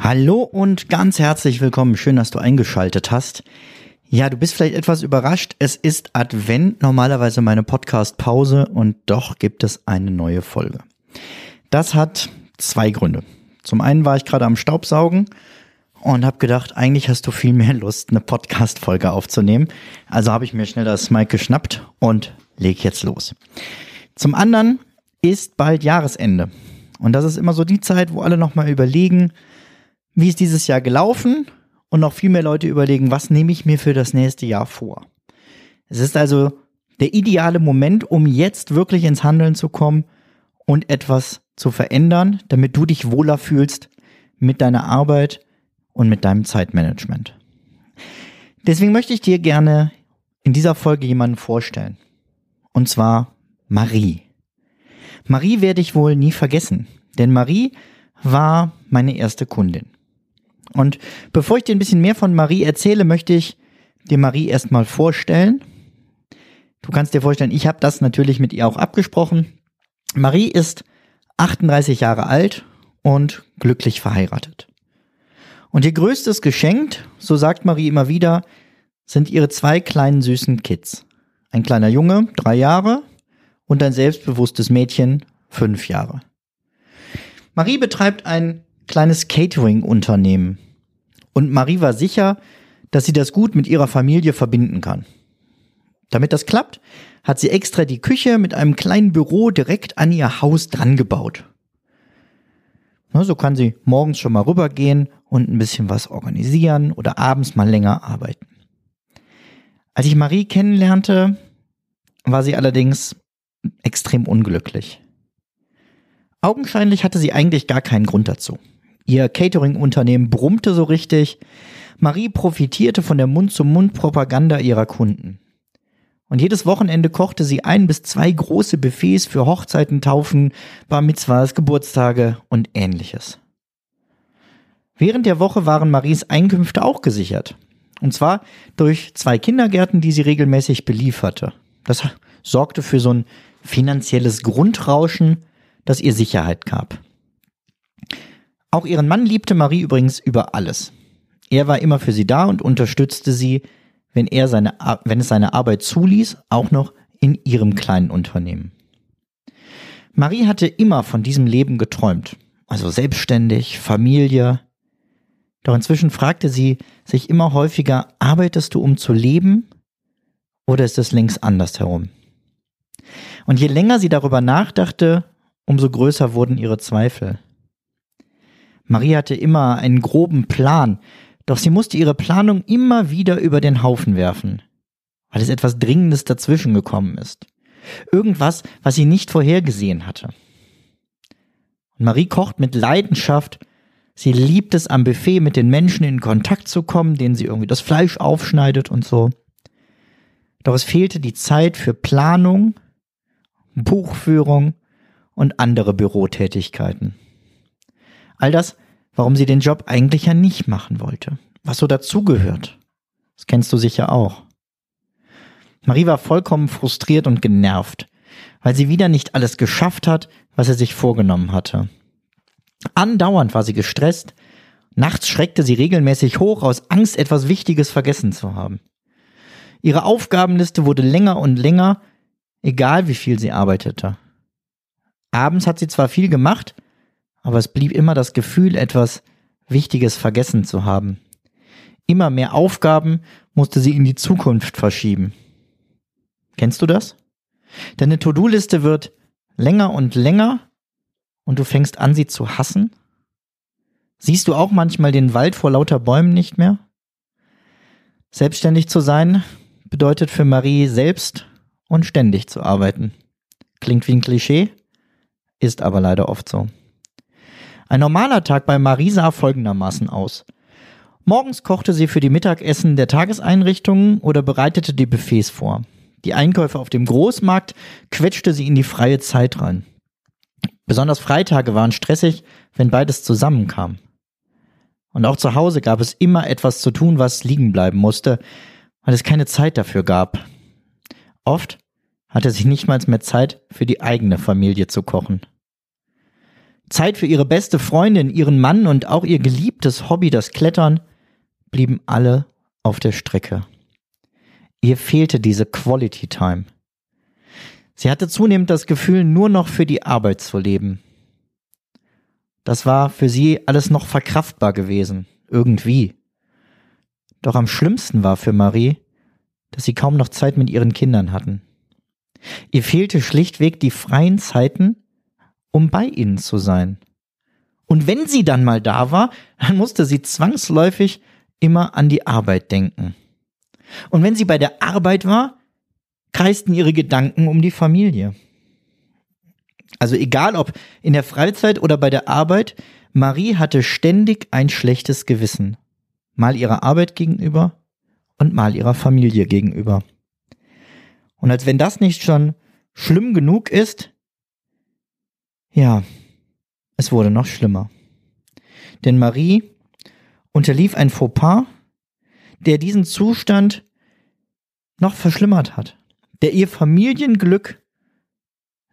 Hallo und ganz herzlich willkommen. Schön, dass du eingeschaltet hast. Ja, du bist vielleicht etwas überrascht. Es ist Advent, normalerweise meine Podcast-Pause und doch gibt es eine neue Folge. Das hat zwei Gründe. Zum einen war ich gerade am Staubsaugen und habe gedacht, eigentlich hast du viel mehr Lust, eine Podcast-Folge aufzunehmen. Also habe ich mir schnell das Mic geschnappt und leg jetzt los. Zum anderen ist bald Jahresende. Und das ist immer so die Zeit, wo alle nochmal überlegen, wie ist dieses Jahr gelaufen und noch viel mehr Leute überlegen, was nehme ich mir für das nächste Jahr vor. Es ist also der ideale Moment, um jetzt wirklich ins Handeln zu kommen und etwas zu verändern, damit du dich wohler fühlst mit deiner Arbeit und mit deinem Zeitmanagement. Deswegen möchte ich dir gerne in dieser Folge jemanden vorstellen. Und zwar Marie. Marie werde ich wohl nie vergessen, denn Marie war meine erste Kundin. Und bevor ich dir ein bisschen mehr von Marie erzähle, möchte ich dir Marie erstmal vorstellen. Du kannst dir vorstellen, ich habe das natürlich mit ihr auch abgesprochen. Marie ist 38 Jahre alt und glücklich verheiratet. Und ihr größtes Geschenk, so sagt Marie immer wieder, sind ihre zwei kleinen süßen Kids. Ein kleiner Junge, drei Jahre, und ein selbstbewusstes Mädchen, fünf Jahre. Marie betreibt ein kleines Catering-Unternehmen. Und Marie war sicher, dass sie das gut mit ihrer Familie verbinden kann. Damit das klappt, hat sie extra die Küche mit einem kleinen Büro direkt an ihr Haus dran gebaut. so kann sie morgens schon mal rübergehen und ein bisschen was organisieren oder abends mal länger arbeiten. Als ich Marie kennenlernte, war sie allerdings extrem unglücklich. Augenscheinlich hatte sie eigentlich gar keinen Grund dazu. Ihr Catering-Unternehmen brummte so richtig. Marie profitierte von der Mund-zu-Mund-Propaganda ihrer Kunden. Und jedes Wochenende kochte sie ein bis zwei große Buffets für Hochzeiten, Taufen, Bar Mitzvahs, Geburtstage und ähnliches. Während der Woche waren Maries Einkünfte auch gesichert. Und zwar durch zwei Kindergärten, die sie regelmäßig belieferte. Das sorgte für so ein finanzielles Grundrauschen, das ihr Sicherheit gab. Auch ihren Mann liebte Marie übrigens über alles. Er war immer für sie da und unterstützte sie, wenn er seine, wenn es seine Arbeit zuließ, auch noch in ihrem kleinen Unternehmen. Marie hatte immer von diesem Leben geträumt, also selbstständig, Familie. Doch inzwischen fragte sie sich immer häufiger, arbeitest du um zu leben oder ist es längst andersherum? Und je länger sie darüber nachdachte, umso größer wurden ihre Zweifel. Marie hatte immer einen groben Plan, doch sie musste ihre Planung immer wieder über den Haufen werfen, weil es etwas Dringendes dazwischen gekommen ist. Irgendwas, was sie nicht vorhergesehen hatte. Und Marie kocht mit Leidenschaft. Sie liebt es, am Buffet mit den Menschen in Kontakt zu kommen, denen sie irgendwie das Fleisch aufschneidet und so. Doch es fehlte die Zeit für Planung, Buchführung und andere Bürotätigkeiten. All das, warum sie den Job eigentlich ja nicht machen wollte. Was so dazugehört. Das kennst du sicher auch. Marie war vollkommen frustriert und genervt, weil sie wieder nicht alles geschafft hat, was sie sich vorgenommen hatte. Andauernd war sie gestresst. Nachts schreckte sie regelmäßig hoch aus Angst, etwas Wichtiges vergessen zu haben. Ihre Aufgabenliste wurde länger und länger, egal wie viel sie arbeitete. Abends hat sie zwar viel gemacht, aber es blieb immer das Gefühl, etwas Wichtiges vergessen zu haben. Immer mehr Aufgaben musste sie in die Zukunft verschieben. Kennst du das? Deine To-Do-Liste wird länger und länger und du fängst an, sie zu hassen? Siehst du auch manchmal den Wald vor lauter Bäumen nicht mehr? Selbstständig zu sein bedeutet für Marie selbst und ständig zu arbeiten. Klingt wie ein Klischee, ist aber leider oft so. Ein normaler Tag bei Marie sah folgendermaßen aus. Morgens kochte sie für die Mittagessen der Tageseinrichtungen oder bereitete die Buffets vor. Die Einkäufe auf dem Großmarkt quetschte sie in die freie Zeit rein. Besonders Freitage waren stressig, wenn beides zusammenkam. Und auch zu Hause gab es immer etwas zu tun, was liegen bleiben musste, weil es keine Zeit dafür gab. Oft hatte sie nicht mal mehr Zeit für die eigene Familie zu kochen. Zeit für ihre beste Freundin, ihren Mann und auch ihr geliebtes Hobby, das Klettern, blieben alle auf der Strecke. Ihr fehlte diese Quality Time. Sie hatte zunehmend das Gefühl, nur noch für die Arbeit zu leben. Das war für sie alles noch verkraftbar gewesen, irgendwie. Doch am schlimmsten war für Marie, dass sie kaum noch Zeit mit ihren Kindern hatten. Ihr fehlte schlichtweg die freien Zeiten, um bei ihnen zu sein. Und wenn sie dann mal da war, dann musste sie zwangsläufig immer an die Arbeit denken. Und wenn sie bei der Arbeit war, kreisten ihre Gedanken um die Familie. Also egal ob in der Freizeit oder bei der Arbeit, Marie hatte ständig ein schlechtes Gewissen. Mal ihrer Arbeit gegenüber und mal ihrer Familie gegenüber. Und als wenn das nicht schon schlimm genug ist, ja, es wurde noch schlimmer. Denn Marie unterlief ein Fauxpas, der diesen Zustand noch verschlimmert hat, der ihr Familienglück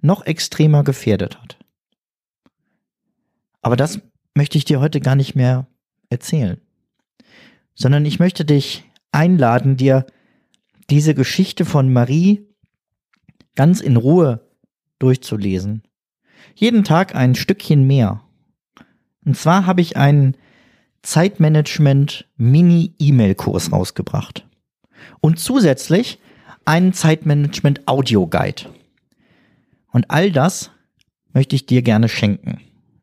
noch extremer gefährdet hat. Aber das möchte ich dir heute gar nicht mehr erzählen, sondern ich möchte dich einladen, dir diese Geschichte von Marie ganz in Ruhe durchzulesen. Jeden Tag ein Stückchen mehr. Und zwar habe ich einen Zeitmanagement Mini-E-Mail-Kurs rausgebracht. Und zusätzlich einen Zeitmanagement Audio-Guide. Und all das möchte ich dir gerne schenken.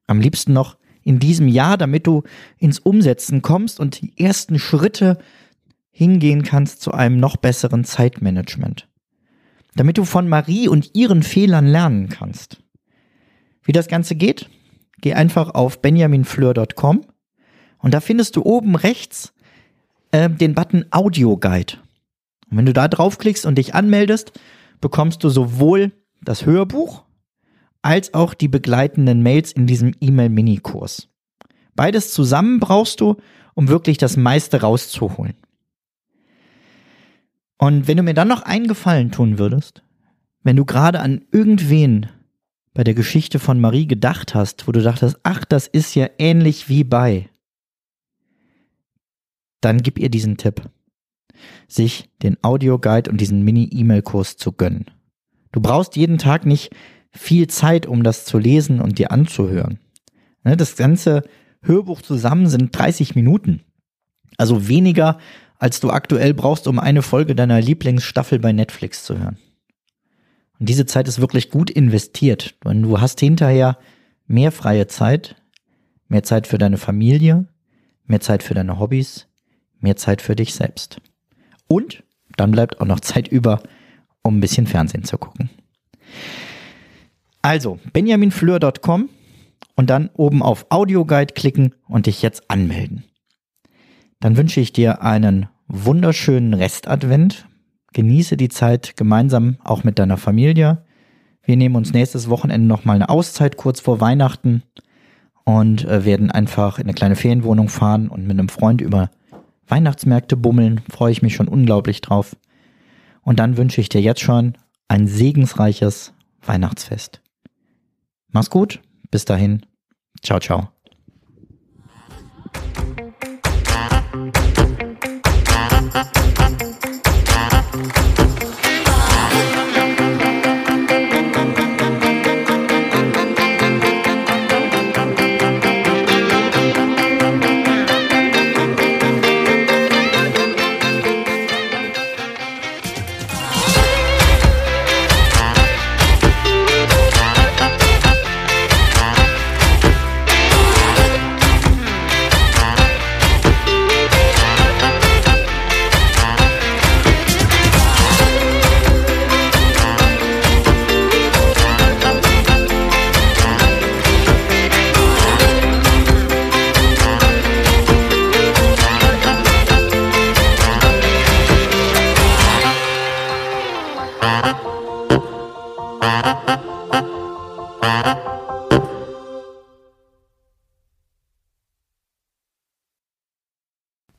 Am liebsten noch in diesem Jahr, damit du ins Umsetzen kommst und die ersten Schritte hingehen kannst zu einem noch besseren Zeitmanagement. Damit du von Marie und ihren Fehlern lernen kannst. Wie das Ganze geht? Geh einfach auf benjaminfleur.com und da findest du oben rechts äh, den Button Audio Guide. Und wenn du da draufklickst und dich anmeldest, bekommst du sowohl das Hörbuch als auch die begleitenden Mails in diesem E-Mail-Mini-Kurs. Beides zusammen brauchst du, um wirklich das meiste rauszuholen. Und wenn du mir dann noch einen Gefallen tun würdest, wenn du gerade an irgendwen bei der Geschichte von Marie gedacht hast, wo du dachtest, ach, das ist ja ähnlich wie bei, dann gib ihr diesen Tipp, sich den Audioguide und diesen Mini-E-Mail-Kurs zu gönnen. Du brauchst jeden Tag nicht viel Zeit, um das zu lesen und dir anzuhören. Ne, das ganze Hörbuch zusammen sind 30 Minuten. Also weniger, als du aktuell brauchst, um eine Folge deiner Lieblingsstaffel bei Netflix zu hören. Und diese Zeit ist wirklich gut investiert. Denn du hast hinterher mehr freie Zeit, mehr Zeit für deine Familie, mehr Zeit für deine Hobbys, mehr Zeit für dich selbst. Und dann bleibt auch noch Zeit über, um ein bisschen Fernsehen zu gucken. Also, benjaminfleur.com und dann oben auf Audioguide klicken und dich jetzt anmelden. Dann wünsche ich dir einen wunderschönen Restadvent. Genieße die Zeit gemeinsam auch mit deiner Familie. Wir nehmen uns nächstes Wochenende nochmal eine Auszeit kurz vor Weihnachten und äh, werden einfach in eine kleine Ferienwohnung fahren und mit einem Freund über Weihnachtsmärkte bummeln, freue ich mich schon unglaublich drauf. Und dann wünsche ich dir jetzt schon ein segensreiches Weihnachtsfest. Mach's gut, bis dahin. Ciao, ciao.